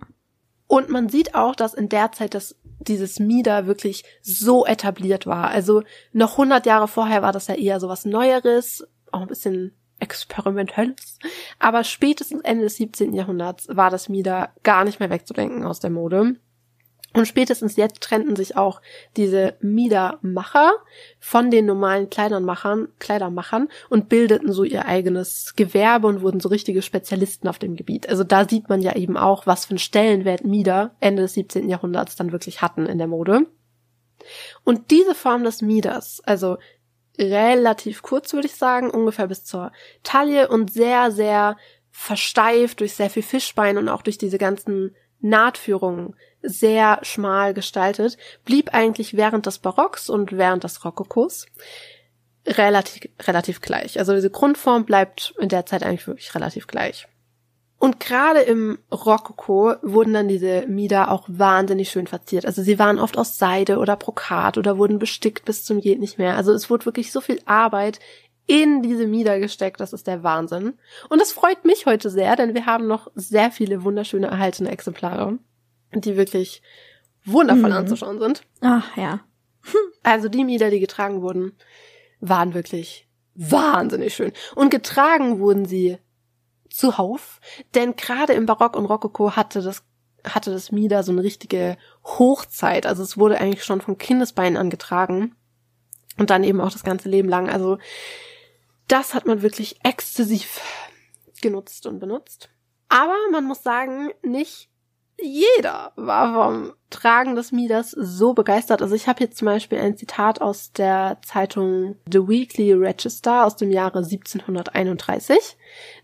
B: Und man sieht auch, dass in der Zeit das dieses Mieder wirklich so etabliert war. Also noch 100 Jahre vorher war das ja eher so was Neueres, auch ein bisschen experimentelles. Aber spätestens Ende des 17. Jahrhunderts war das Mieder gar nicht mehr wegzudenken aus der Mode. Und spätestens jetzt trennten sich auch diese Miedermacher von den normalen Kleidermachern, Kleidermachern und bildeten so ihr eigenes Gewerbe und wurden so richtige Spezialisten auf dem Gebiet. Also da sieht man ja eben auch, was für einen Stellenwert Mieder Ende des 17. Jahrhunderts dann wirklich hatten in der Mode. Und diese Form des Mieders, also relativ kurz würde ich sagen, ungefähr bis zur Taille und sehr, sehr versteift durch sehr viel Fischbein und auch durch diese ganzen Nahtführungen sehr schmal gestaltet, blieb eigentlich während des Barocks und während des Rokokos relativ, relativ gleich. Also diese Grundform bleibt in der Zeit eigentlich wirklich relativ gleich. Und gerade im Rokoko wurden dann diese Mieder auch wahnsinnig schön verziert. Also sie waren oft aus Seide oder Brokat oder wurden bestickt bis zum geht nicht mehr. Also es wurde wirklich so viel Arbeit in diese Mieder gesteckt. Das ist der Wahnsinn. Und das freut mich heute sehr, denn wir haben noch sehr viele wunderschöne erhaltene Exemplare die wirklich wundervoll mhm. anzuschauen sind.
A: Ach ja.
B: Also die Mieder, die getragen wurden, waren wirklich wahnsinnig schön. Und getragen wurden sie zuhauf, denn gerade im Barock und Rokoko hatte das hatte das Mieder so eine richtige Hochzeit. Also es wurde eigentlich schon von Kindesbeinen angetragen und dann eben auch das ganze Leben lang. Also das hat man wirklich exzessiv genutzt und benutzt. Aber man muss sagen, nicht jeder war vom Tragen des Mieders so begeistert. Also ich habe hier zum Beispiel ein Zitat aus der Zeitung The Weekly Register aus dem Jahre 1731.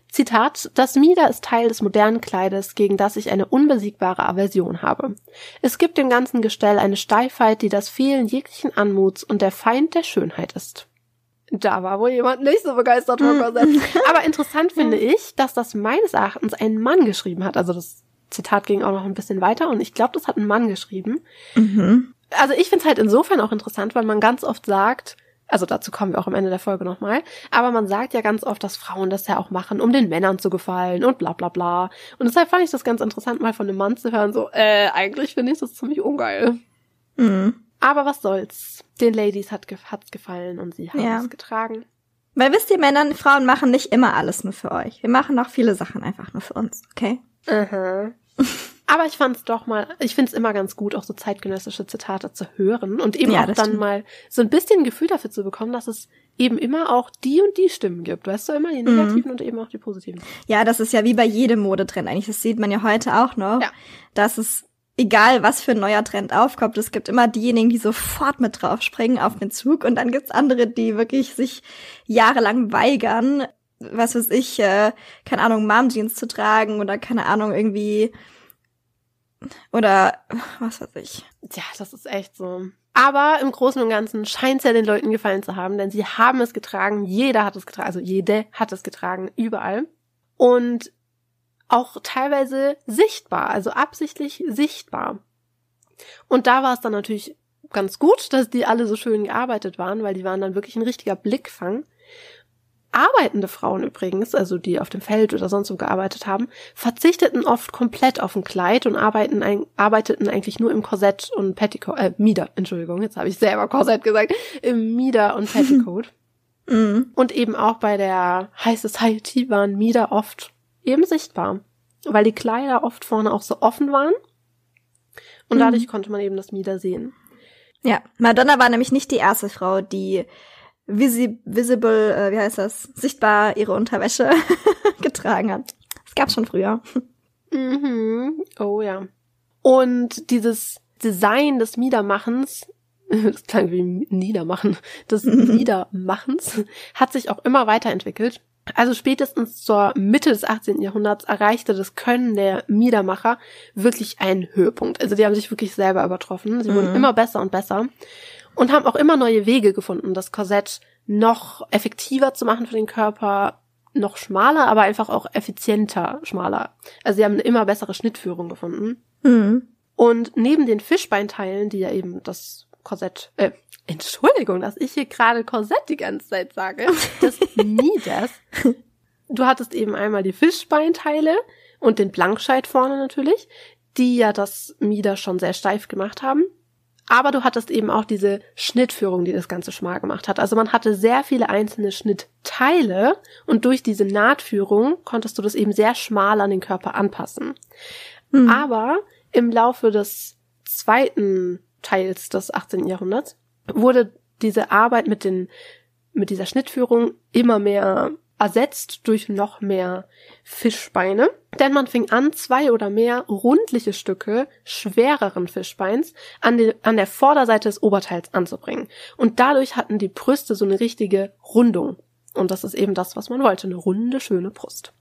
B: Zitat, das Mieder ist Teil des modernen Kleides, gegen das ich eine unbesiegbare Aversion habe. Es gibt dem ganzen Gestell eine Steifheit, die das Fehlen jeglichen Anmuts und der Feind der Schönheit ist. Da war wohl jemand nicht so begeistert vom Korsett. Aber interessant finde ich, dass das meines Erachtens ein Mann geschrieben hat. Also das Zitat ging auch noch ein bisschen weiter und ich glaube, das hat ein Mann geschrieben. Mhm. Also ich finde es halt insofern auch interessant, weil man ganz oft sagt, also dazu kommen wir auch am Ende der Folge nochmal, aber man sagt ja ganz oft, dass Frauen das ja auch machen, um den Männern zu gefallen und bla bla bla. Und deshalb fand ich das ganz interessant, mal von einem Mann zu hören, so, äh, eigentlich finde ich das ziemlich ungeil. Mhm. Aber was soll's. Den Ladies hat hat's gefallen und sie haben ja. es getragen.
A: Weil wisst ihr, Männer, Frauen machen nicht immer alles nur für euch. Wir machen auch viele Sachen einfach nur für uns, okay?
B: Mhm. Aber ich fand's doch mal, ich find's immer ganz gut, auch so zeitgenössische Zitate zu hören und eben ja, auch dann stimmt. mal so ein bisschen Gefühl dafür zu bekommen, dass es eben immer auch die und die Stimmen gibt. Weißt du, immer die mhm. negativen mhm. und eben auch die positiven.
A: Ja, das ist ja wie bei jedem Modetrend eigentlich. Das sieht man ja heute auch noch. Ja. Dass es egal was für ein neuer Trend aufkommt, es gibt immer diejenigen, die sofort mit drauf springen auf den Zug und dann gibt's andere, die wirklich sich jahrelang weigern, was weiß ich, äh, keine Ahnung, Mom-Jeans zu tragen oder keine Ahnung, irgendwie oder was weiß ich.
B: Ja, das ist echt so. Aber im Großen und Ganzen scheint es ja den Leuten gefallen zu haben, denn sie haben es getragen, jeder hat es getragen, also jede hat es getragen, überall. Und auch teilweise sichtbar, also absichtlich sichtbar. Und da war es dann natürlich ganz gut, dass die alle so schön gearbeitet waren, weil die waren dann wirklich ein richtiger Blickfang. Arbeitende Frauen übrigens, also die auf dem Feld oder sonst wo gearbeitet haben, verzichteten oft komplett auf ein Kleid und arbeiten ein, arbeiteten eigentlich nur im Korsett und Petticoat, äh, Mieder, Entschuldigung, jetzt habe ich selber Korsett gesagt, im Mieder und Petticoat. mhm. Und eben auch bei der High Society waren Mieder oft eben sichtbar, weil die Kleider oft vorne auch so offen waren und dadurch mhm. konnte man eben das Mieder sehen.
A: Ja, Madonna war nämlich nicht die erste Frau, die visi visible, äh, wie heißt das, sichtbar ihre Unterwäsche getragen hat. Das gab's schon früher.
B: Mhm. Oh ja. Und dieses Design des Miedermachens, das klang wie Niedermachen, des Niedermachens hat sich auch immer weiterentwickelt. Also spätestens zur Mitte des 18. Jahrhunderts erreichte das Können der Miedermacher wirklich einen Höhepunkt. Also die haben sich wirklich selber übertroffen. Sie wurden mhm. immer besser und besser und haben auch immer neue Wege gefunden, das Korsett noch effektiver zu machen für den Körper, noch schmaler, aber einfach auch effizienter schmaler. Also sie haben eine immer bessere Schnittführung gefunden. Mhm. Und neben den Fischbeinteilen, die ja eben das Korsett, äh, Entschuldigung, dass ich hier gerade Korsett die ganze Zeit sage, das Midas. Du hattest eben einmal die Fischbeinteile und den Blankscheit vorne natürlich, die ja das Mieder schon sehr steif gemacht haben. Aber du hattest eben auch diese Schnittführung, die das Ganze schmal gemacht hat. Also man hatte sehr viele einzelne Schnittteile und durch diese Nahtführung konntest du das eben sehr schmal an den Körper anpassen. Mhm. Aber im Laufe des zweiten Teils des 18. Jahrhunderts wurde diese Arbeit mit den, mit dieser Schnittführung immer mehr ersetzt durch noch mehr Fischbeine, denn man fing an, zwei oder mehr rundliche Stücke schwereren Fischbeins an, die, an der Vorderseite des Oberteils anzubringen. Und dadurch hatten die Brüste so eine richtige Rundung. Und das ist eben das, was man wollte, eine runde, schöne Brust.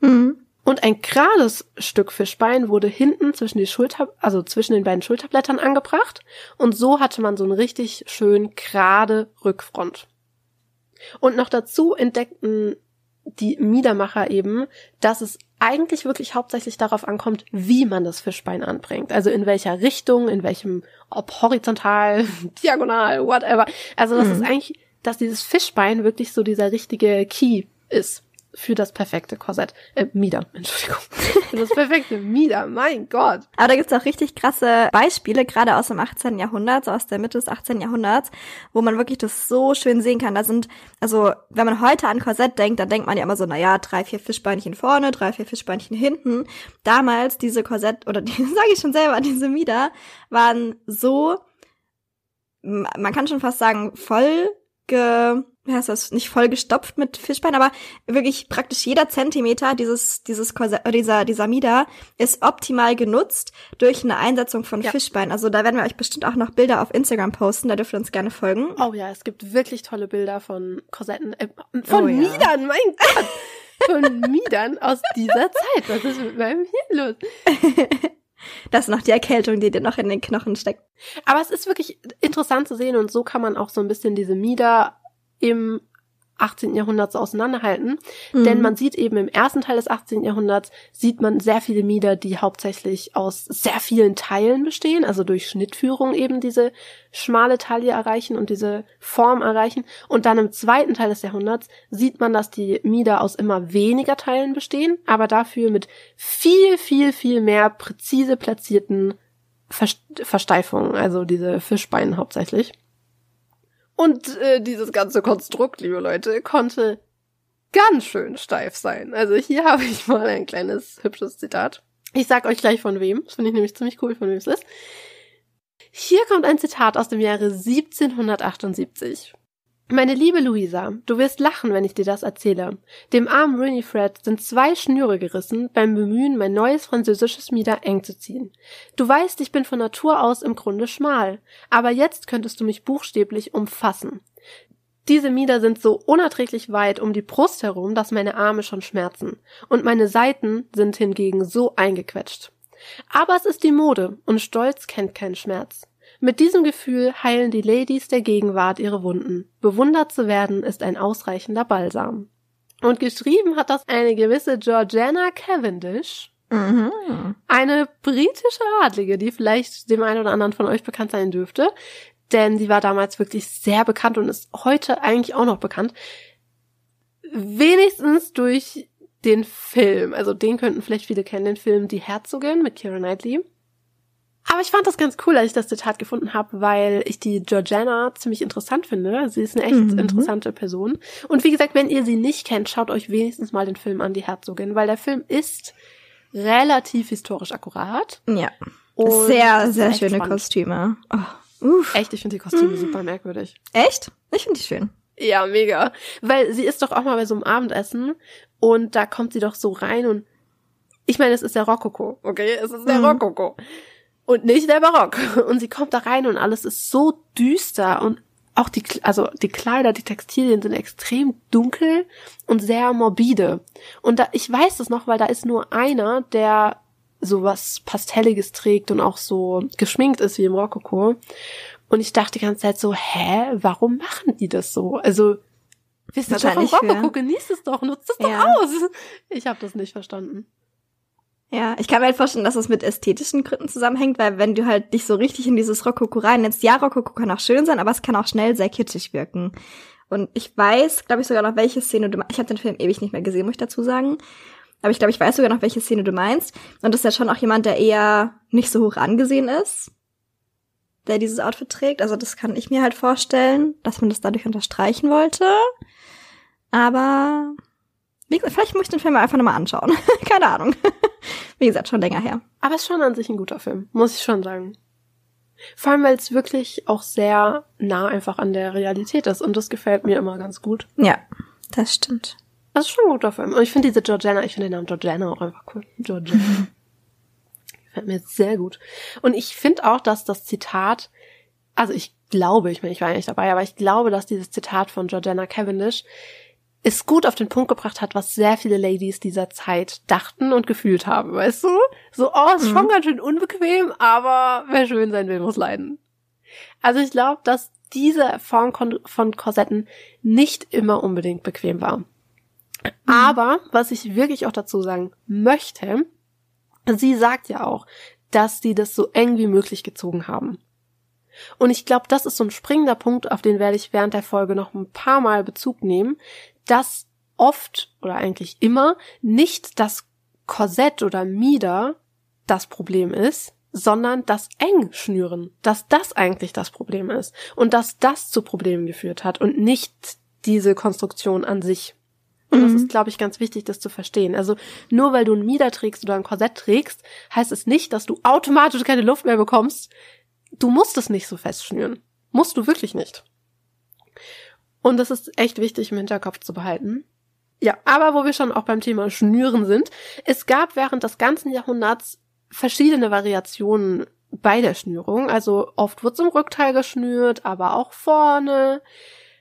B: Mhm. Und ein gerades Stück Fischbein wurde hinten zwischen die Schulter, also zwischen den beiden Schulterblättern angebracht. Und so hatte man so eine richtig schön gerade Rückfront. Und noch dazu entdeckten die Miedermacher eben, dass es eigentlich wirklich hauptsächlich darauf ankommt, wie man das Fischbein anbringt. Also in welcher Richtung, in welchem, ob horizontal, diagonal, whatever. Also das mhm. ist eigentlich, dass dieses Fischbein wirklich so dieser richtige Key ist für das perfekte Korsett. Äh, Mieder, Entschuldigung. Für das perfekte Mieder, mein Gott.
A: Aber da gibt's auch richtig krasse Beispiele, gerade aus dem 18. Jahrhundert, so aus der Mitte des 18. Jahrhunderts, wo man wirklich das so schön sehen kann. Da sind, also wenn man heute an Korsett denkt, dann denkt man ja immer so, na ja, drei, vier Fischbeinchen vorne, drei, vier Fischbeinchen hinten. Damals diese Korsett, oder die sage ich schon selber, diese Mieder, waren so, man kann schon fast sagen, voll ge, wie heißt das, nicht voll gestopft mit Fischbein, aber wirklich praktisch jeder Zentimeter dieses, dieses äh, dieser, dieser Mieder ist optimal genutzt durch eine Einsetzung von ja. Fischbein. Also da werden wir euch bestimmt auch noch Bilder auf Instagram posten, da dürft ihr uns gerne folgen.
B: Oh ja, es gibt wirklich tolle Bilder von Korsetten, äh, von oh, ja. Miedern, mein Gott! Von Miedern aus dieser Zeit. Was ist mit meinem hier los?
A: Das ist noch die Erkältung, die dir noch in den Knochen steckt.
B: Aber es ist wirklich interessant zu sehen und so kann man auch so ein bisschen diese Mieder im 18. Jahrhunderts auseinanderhalten. Mhm. Denn man sieht eben im ersten Teil des 18. Jahrhunderts, sieht man sehr viele Mieder, die hauptsächlich aus sehr vielen Teilen bestehen, also durch Schnittführung eben diese schmale Taille erreichen und diese Form erreichen. Und dann im zweiten Teil des Jahrhunderts sieht man, dass die Mieder aus immer weniger Teilen bestehen, aber dafür mit viel, viel, viel mehr präzise platzierten Versteifungen, also diese Fischbeinen hauptsächlich. Und äh, dieses ganze Konstrukt, liebe Leute, konnte ganz schön steif sein. Also hier habe ich mal ein kleines hübsches Zitat. Ich sag euch gleich von wem. Das finde ich nämlich ziemlich cool, von wem es ist. Hier kommt ein Zitat aus dem Jahre 1778. Meine liebe Luisa, du wirst lachen, wenn ich dir das erzähle. Dem armen Winifred sind zwei Schnüre gerissen beim Bemühen, mein neues französisches Mieder eng zu ziehen. Du weißt, ich bin von Natur aus im Grunde schmal, aber jetzt könntest du mich buchstäblich umfassen. Diese Mieder sind so unerträglich weit um die Brust herum, dass meine Arme schon schmerzen, und meine Seiten sind hingegen so eingequetscht. Aber es ist die Mode, und Stolz kennt keinen Schmerz. Mit diesem Gefühl heilen die Ladies der Gegenwart ihre Wunden. Bewundert zu werden ist ein ausreichender Balsam. Und geschrieben hat das eine gewisse Georgiana Cavendish. Mhm. Eine britische Adlige, die vielleicht dem einen oder anderen von euch bekannt sein dürfte. Denn sie war damals wirklich sehr bekannt und ist heute eigentlich auch noch bekannt. Wenigstens durch den Film. Also den könnten vielleicht viele kennen, den Film Die Herzogin mit Keira Knightley. Aber ich fand das ganz cool, als ich das Zitat gefunden habe, weil ich die Georgiana ziemlich interessant finde. Sie ist eine echt mhm. interessante Person. Und wie gesagt, wenn ihr sie nicht kennt, schaut euch wenigstens mal den Film an, die Herzogin, weil der Film ist relativ historisch akkurat.
A: Ja. Und sehr, sehr schöne spannend. Kostüme.
B: Oh, uff. Echt, ich finde die Kostüme mhm. super merkwürdig.
A: Echt? Ich finde die schön.
B: Ja, mega. Weil sie ist doch auch mal bei so einem Abendessen und da kommt sie doch so rein und ich meine, es ist der Rokoko, okay? Es ist der mhm. Rokoko und nicht der Barock. Und sie kommt da rein und alles ist so düster und auch die, also die Kleider, die Textilien sind extrem dunkel und sehr morbide. Und da, ich weiß das noch, weil da ist nur einer, der so was Pastelliges trägt und auch so geschminkt ist wie im Rokoko. Und ich dachte die ganze Zeit so, hä, warum machen die das so? Also, wisst ihr vom Rokoko, genießt es doch, nutzt es ja. doch aus. Ich habe das nicht verstanden.
A: Ja, ich kann mir halt vorstellen, dass das mit ästhetischen Gründen zusammenhängt, weil wenn du halt dich so richtig in dieses Rokoko reinnimmst, ja, Rokoko kann auch schön sein, aber es kann auch schnell sehr kitschig wirken. Und ich weiß, glaube ich, sogar noch, welche Szene du meinst. Ich habe den Film ewig nicht mehr gesehen, muss ich dazu sagen. Aber ich glaube, ich weiß sogar noch, welche Szene du meinst. Und das ist ja schon auch jemand, der eher nicht so hoch angesehen ist, der dieses Outfit trägt. Also das kann ich mir halt vorstellen, dass man das dadurch unterstreichen wollte. Aber wie gesagt, vielleicht muss ich den Film einfach nochmal anschauen. Keine Ahnung. Wie gesagt, schon länger her.
B: Aber es ist schon an sich ein guter Film, muss ich schon sagen. Vor allem, weil es wirklich auch sehr nah einfach an der Realität ist und das gefällt mir immer ganz gut.
A: Ja, das stimmt.
B: Das ist schon ein guter Film. Und ich finde diese Georgiana, ich finde den Namen Georgiana auch einfach cool. Georgiana. gefällt mir sehr gut. Und ich finde auch, dass das Zitat, also ich glaube, ich meine, ich war ja nicht dabei, aber ich glaube, dass dieses Zitat von Georgiana Cavendish es gut auf den Punkt gebracht hat, was sehr viele Ladies dieser Zeit dachten und gefühlt haben, weißt du? So, oh, ist schon mhm. ganz schön unbequem, aber wer schön sein will, muss leiden. Also ich glaube, dass diese Form von Korsetten nicht immer unbedingt bequem war. Mhm. Aber was ich wirklich auch dazu sagen möchte, sie sagt ja auch, dass sie das so eng wie möglich gezogen haben. Und ich glaube, das ist so ein springender Punkt, auf den werde ich während der Folge noch ein paar Mal Bezug nehmen, dass oft oder eigentlich immer nicht das Korsett oder Mieder das Problem ist, sondern das Engschnüren, dass das eigentlich das Problem ist und dass das zu Problemen geführt hat und nicht diese Konstruktion an sich. Und mhm. das ist, glaube ich, ganz wichtig, das zu verstehen. Also nur weil du ein Mieder trägst oder ein Korsett trägst, heißt es nicht, dass du automatisch keine Luft mehr bekommst. Du musst es nicht so festschnüren. Musst du wirklich nicht. Und das ist echt wichtig im Hinterkopf zu behalten. Ja, aber wo wir schon auch beim Thema Schnüren sind, es gab während des ganzen Jahrhunderts verschiedene Variationen bei der Schnürung. Also oft wird es im Rückteil geschnürt, aber auch vorne.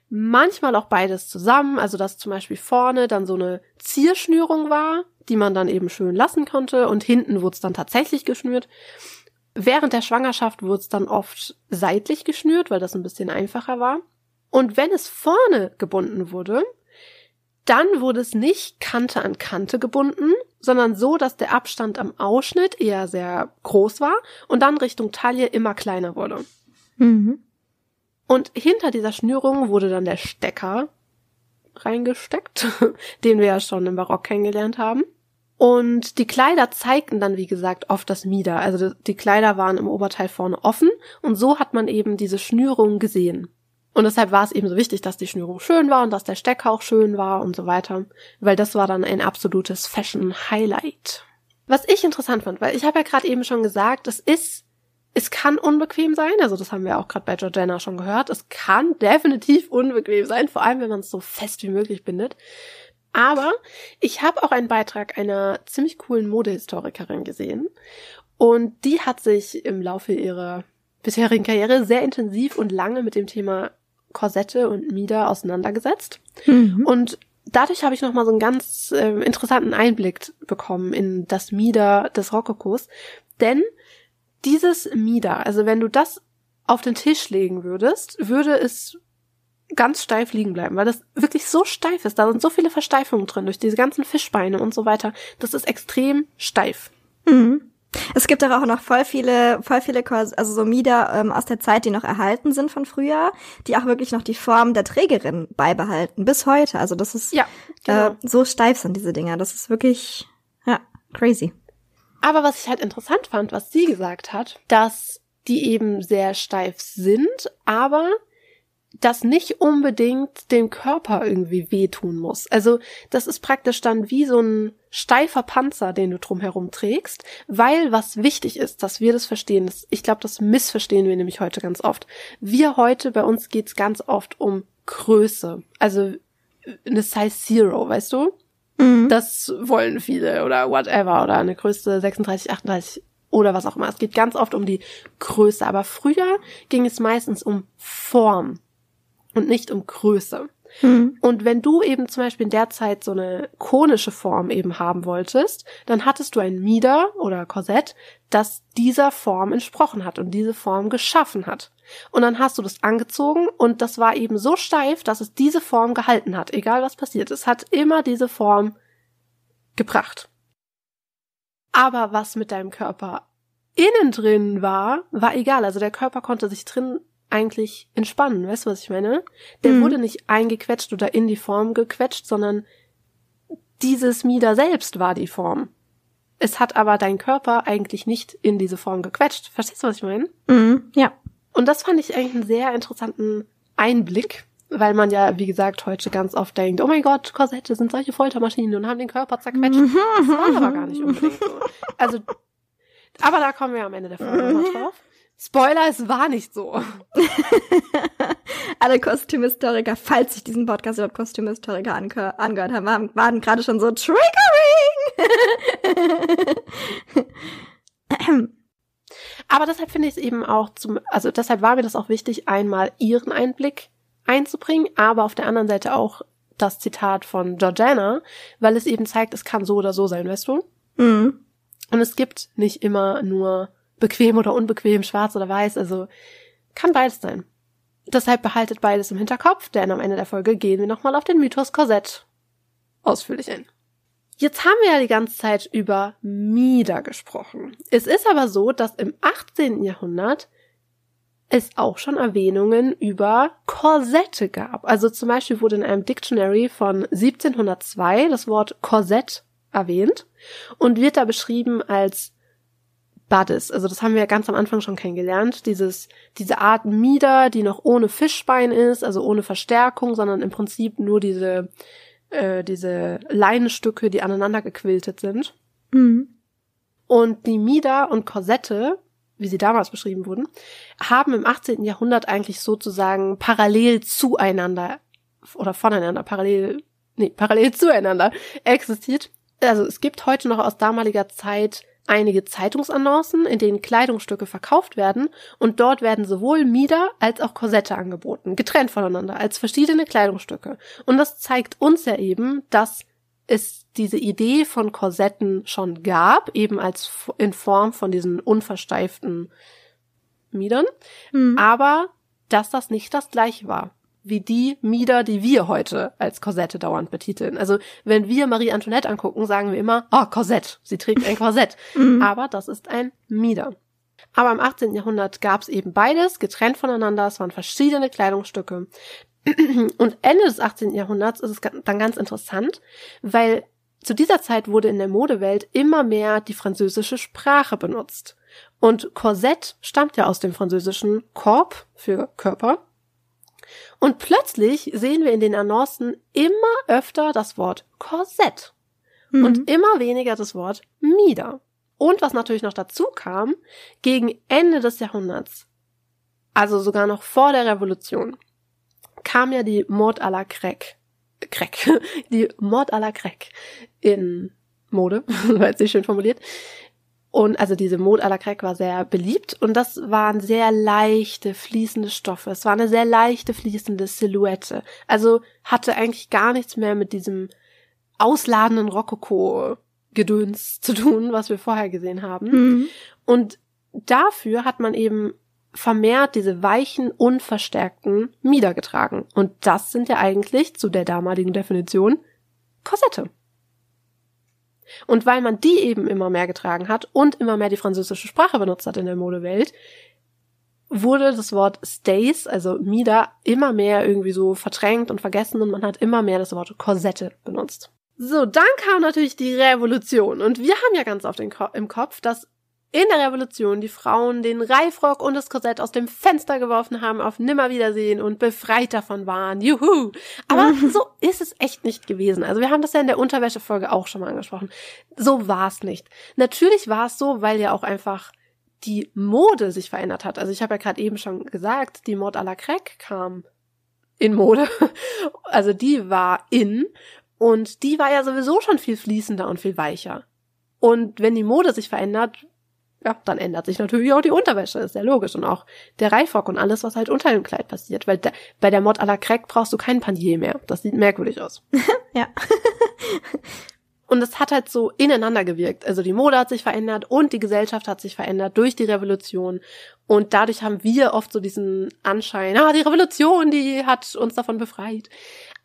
B: Manchmal auch beides zusammen, also dass zum Beispiel vorne dann so eine Zierschnürung war, die man dann eben schön lassen konnte und hinten wurde es dann tatsächlich geschnürt. Während der Schwangerschaft wurde es dann oft seitlich geschnürt, weil das ein bisschen einfacher war. Und wenn es vorne gebunden wurde, dann wurde es nicht Kante an Kante gebunden, sondern so, dass der Abstand am Ausschnitt eher sehr groß war und dann Richtung Taille immer kleiner wurde. Mhm. Und hinter dieser Schnürung wurde dann der Stecker reingesteckt, den wir ja schon im Barock kennengelernt haben. Und die Kleider zeigten dann, wie gesagt, oft das Mieder. Also die Kleider waren im Oberteil vorne offen und so hat man eben diese Schnürung gesehen. Und deshalb war es eben so wichtig, dass die Schnürung schön war und dass der Stecker auch schön war und so weiter, weil das war dann ein absolutes Fashion-Highlight. Was ich interessant fand, weil ich habe ja gerade eben schon gesagt, es ist, es kann unbequem sein, also das haben wir auch gerade bei Georgiana schon gehört, es kann definitiv unbequem sein, vor allem wenn man es so fest wie möglich bindet. Aber ich habe auch einen Beitrag einer ziemlich coolen Modehistorikerin gesehen und die hat sich im Laufe ihrer bisherigen Karriere sehr intensiv und lange mit dem Thema Korsette und Mieder auseinandergesetzt. Mhm. Und dadurch habe ich nochmal so einen ganz äh, interessanten Einblick bekommen in das Mieder des Rokokos. Denn dieses Mieder, also wenn du das auf den Tisch legen würdest, würde es ganz steif liegen bleiben, weil das wirklich so steif ist. Da sind so viele Versteifungen drin durch diese ganzen Fischbeine und so weiter. Das ist extrem steif.
A: Mhm. Es gibt auch noch voll viele, voll viele, also so Mieder ähm, aus der Zeit, die noch erhalten sind von früher, die auch wirklich noch die Form der Trägerin beibehalten bis heute. Also das ist ja, genau. äh, so steif sind diese Dinger. Das ist wirklich ja crazy.
B: Aber was ich halt interessant fand, was sie gesagt hat, dass die eben sehr steif sind, aber das nicht unbedingt dem Körper irgendwie wehtun muss. Also das ist praktisch dann wie so ein steifer Panzer, den du drumherum trägst, weil was wichtig ist, dass wir das verstehen. Das, ich glaube, das missverstehen wir nämlich heute ganz oft. Wir heute, bei uns geht's ganz oft um Größe. Also eine Size Zero, weißt du? Mhm. Das wollen viele oder whatever oder eine Größe 36, 38 oder was auch immer. Es geht ganz oft um die Größe. Aber früher ging es meistens um Form und nicht um Größe. Mhm. Und wenn du eben zum Beispiel in der Zeit so eine konische Form eben haben wolltest, dann hattest du ein Mieder oder Korsett, das dieser Form entsprochen hat und diese Form geschaffen hat. Und dann hast du das angezogen und das war eben so steif, dass es diese Form gehalten hat, egal was passiert. Es hat immer diese Form gebracht. Aber was mit deinem Körper innen drin war, war egal. Also der Körper konnte sich drin eigentlich entspannen. Weißt du, was ich meine? Der mhm. wurde nicht eingequetscht oder in die Form gequetscht, sondern dieses Mieder selbst war die Form. Es hat aber dein Körper eigentlich nicht in diese Form gequetscht. Verstehst du, was ich meine?
A: Mhm, ja.
B: Und das fand ich eigentlich einen sehr interessanten Einblick, weil man ja, wie gesagt, heute ganz oft denkt, oh mein Gott, Korsette sind solche Foltermaschinen und haben den Körper zerquetscht. Mhm. Das war aber gar nicht unbedingt so. Also, aber da kommen wir am Ende der Folge noch drauf. Spoiler, es war nicht so.
A: Alle Kostümhistoriker, falls sich diesen Podcast überhaupt Kostümhistoriker ange angehört haben, waren, waren gerade schon so Triggering.
B: Aber deshalb finde ich es eben auch zum, also deshalb war mir das auch wichtig, einmal ihren Einblick einzubringen, aber auf der anderen Seite auch das Zitat von Georgiana, weil es eben zeigt, es kann so oder so sein, weißt du? Mhm. Und es gibt nicht immer nur bequem oder unbequem, schwarz oder weiß, also kann beides sein. Deshalb behaltet beides im Hinterkopf, denn am Ende der Folge gehen wir nochmal auf den Mythos Korsett ausführlich ein. Jetzt haben wir ja die ganze Zeit über Mieder gesprochen. Es ist aber so, dass im 18. Jahrhundert es auch schon Erwähnungen über Korsette gab. Also zum Beispiel wurde in einem Dictionary von 1702 das Wort Korsett erwähnt und wird da beschrieben als Bodice. Also das haben wir ja ganz am Anfang schon kennengelernt. Dieses, diese Art Mieder, die noch ohne Fischbein ist, also ohne Verstärkung, sondern im Prinzip nur diese, äh, diese Leinenstücke, die aneinander gequiltet sind. Mhm. Und die Mieder und Korsette, wie sie damals beschrieben wurden, haben im 18. Jahrhundert eigentlich sozusagen parallel zueinander oder voneinander, parallel, nee, parallel zueinander existiert. Also es gibt heute noch aus damaliger Zeit einige Zeitungsannoncen, in denen Kleidungsstücke verkauft werden und dort werden sowohl Mieder als auch Korsette angeboten, getrennt voneinander, als verschiedene Kleidungsstücke. Und das zeigt uns ja eben, dass es diese Idee von Korsetten schon gab, eben als in Form von diesen unversteiften Miedern, mhm. aber dass das nicht das gleiche war wie die Mieder, die wir heute als Korsette dauernd betiteln. Also wenn wir Marie Antoinette angucken, sagen wir immer, oh, Korsett, sie trägt ein Korsett. Mhm. Aber das ist ein Mieder. Aber im 18. Jahrhundert gab es eben beides, getrennt voneinander, es waren verschiedene Kleidungsstücke. Und Ende des 18. Jahrhunderts ist es dann ganz interessant, weil zu dieser Zeit wurde in der Modewelt immer mehr die französische Sprache benutzt. Und Korsett stammt ja aus dem französischen Korb für Körper und plötzlich sehen wir in den Annoncen immer öfter das Wort Korsett mhm. und immer weniger das Wort Mieder. Und was natürlich noch dazu kam, gegen Ende des Jahrhunderts, also sogar noch vor der Revolution, kam ja die Mord à la Crack, Crack, die Mord à la Crack in Mode, war jetzt nicht schön formuliert, und also diese Mode à la Crack war sehr beliebt und das waren sehr leichte, fließende Stoffe. Es war eine sehr leichte, fließende Silhouette. Also hatte eigentlich gar nichts mehr mit diesem ausladenden Rokoko-Gedöns zu tun, was wir vorher gesehen haben. Mhm. Und dafür hat man eben vermehrt diese weichen, unverstärkten Mieder getragen. Und das sind ja eigentlich zu der damaligen Definition Korsette. Und weil man die eben immer mehr getragen hat und immer mehr die französische Sprache benutzt hat in der Modewelt, wurde das Wort Stays, also Mieder, immer mehr irgendwie so verdrängt und vergessen und man hat immer mehr das Wort Korsette benutzt. So, dann kam natürlich die Revolution und wir haben ja ganz oft im Kopf, dass in der Revolution die Frauen den Reifrock und das Korsett aus dem Fenster geworfen haben auf Nimmerwiedersehen und befreit davon waren. Juhu! Aber so ist es echt nicht gewesen. Also wir haben das ja in der Unterwäschefolge auch schon mal angesprochen. So war es nicht. Natürlich war es so, weil ja auch einfach die Mode sich verändert hat. Also ich habe ja gerade eben schon gesagt, die Mode à la Crack kam in Mode. Also die war in und die war ja sowieso schon viel fließender und viel weicher. Und wenn die Mode sich verändert, ja, dann ändert sich natürlich auch die Unterwäsche, ist ja logisch. Und auch der Reifrock und alles, was halt unter dem Kleid passiert. Weil da, bei der Mod à la Crack brauchst du keinen Panier mehr. Das sieht merkwürdig aus.
A: ja.
B: und es hat halt so ineinander gewirkt. Also die Mode hat sich verändert und die Gesellschaft hat sich verändert durch die Revolution. Und dadurch haben wir oft so diesen Anschein, ah, die Revolution, die hat uns davon befreit.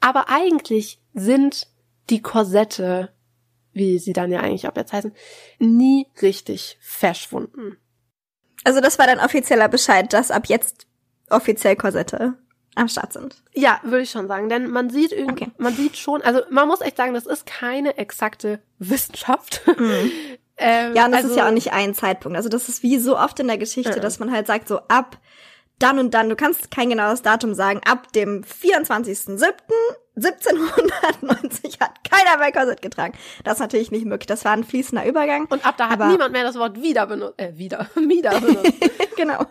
B: Aber eigentlich sind die Korsette wie sie dann ja eigentlich auch jetzt heißen, nie richtig verschwunden.
A: Also das war dann offizieller Bescheid, dass ab jetzt offiziell Korsette am Start sind.
B: Ja, würde ich schon sagen, denn man sieht irgendwie, okay. man sieht schon, also man muss echt sagen, das ist keine exakte Wissenschaft. Mhm.
A: ähm, ja, und das also, ist ja auch nicht ein Zeitpunkt. Also das ist wie so oft in der Geschichte, äh. dass man halt sagt, so ab dann und dann, du kannst kein genaues Datum sagen, ab dem 24.07.1790 hat keiner mehr Korsett getragen. Das ist natürlich nicht möglich. Das war ein fließender Übergang.
B: Und ab da hat niemand mehr das Wort wieder benutzt. Äh, wieder. wieder benutzt.
A: genau.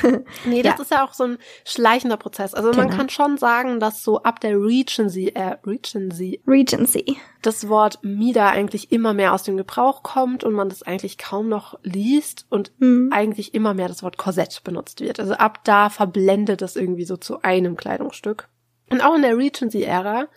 B: nee, das ja. ist ja auch so ein schleichender Prozess. Also genau. man kann schon sagen, dass so ab der Regency, äh, Regency.
A: Regency.
B: Das Wort Mida eigentlich immer mehr aus dem Gebrauch kommt und man das eigentlich kaum noch liest und mhm. eigentlich immer mehr das Wort Korsett benutzt wird. Also ab da verblendet es irgendwie so zu einem Kleidungsstück. Und auch in der Regency-Ära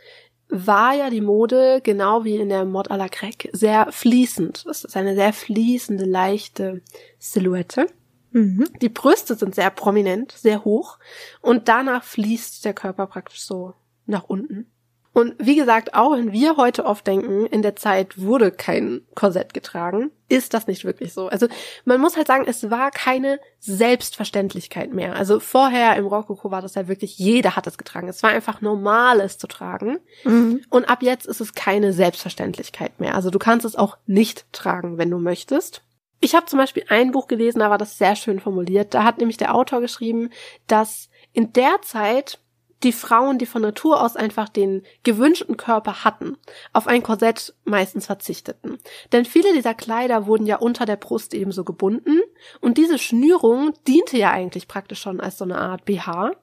B: war ja die Mode, genau wie in der Mod à la Grecque, sehr fließend. Das ist eine sehr fließende, leichte Silhouette. Mhm. Die Brüste sind sehr prominent, sehr hoch und danach fließt der Körper praktisch so nach unten. Und wie gesagt, auch wenn wir heute oft denken, in der Zeit wurde kein Korsett getragen, ist das nicht wirklich so. Also man muss halt sagen, es war keine Selbstverständlichkeit mehr. Also vorher im Rokoko war das ja wirklich, jeder hat es getragen. Es war einfach normal, es zu tragen. Mhm. Und ab jetzt ist es keine Selbstverständlichkeit mehr. Also du kannst es auch nicht tragen, wenn du möchtest. Ich habe zum Beispiel ein Buch gelesen, da war das sehr schön formuliert. Da hat nämlich der Autor geschrieben, dass in der Zeit die Frauen, die von Natur aus einfach den gewünschten Körper hatten, auf ein Korsett meistens verzichteten. Denn viele dieser Kleider wurden ja unter der Brust ebenso gebunden und diese Schnürung diente ja eigentlich praktisch schon als so eine Art BH.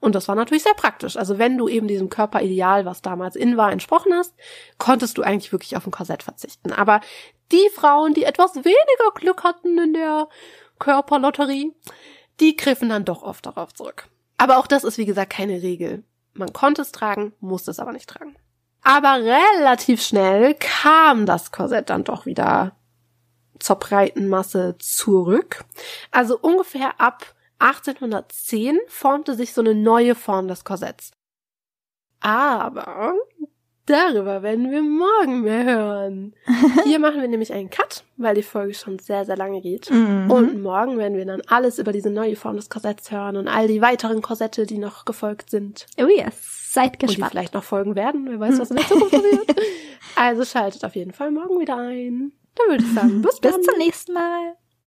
B: Und das war natürlich sehr praktisch. Also wenn du eben diesem Körperideal, was damals in war, entsprochen hast, konntest du eigentlich wirklich auf ein Korsett verzichten. Aber die Frauen, die etwas weniger Glück hatten in der Körperlotterie, die griffen dann doch oft darauf zurück. Aber auch das ist, wie gesagt, keine Regel. Man konnte es tragen, musste es aber nicht tragen. Aber relativ schnell kam das Korsett dann doch wieder zur breiten Masse zurück. Also ungefähr ab 1810 formte sich so eine neue Form des Korsetts. Aber darüber werden wir morgen mehr hören. Hier machen wir nämlich einen Cut, weil die Folge schon sehr, sehr lange geht. Mhm. Und morgen werden wir dann alles über diese neue Form des Korsetts hören und all die weiteren Korsette, die noch gefolgt sind.
A: Oh yes, seid gespannt.
B: Und die vielleicht noch folgen werden. Wer weiß, was in der Zukunft passiert. Also schaltet auf jeden Fall morgen wieder ein. Dann würde ich sagen, bis,
A: bis zum nächsten Mal.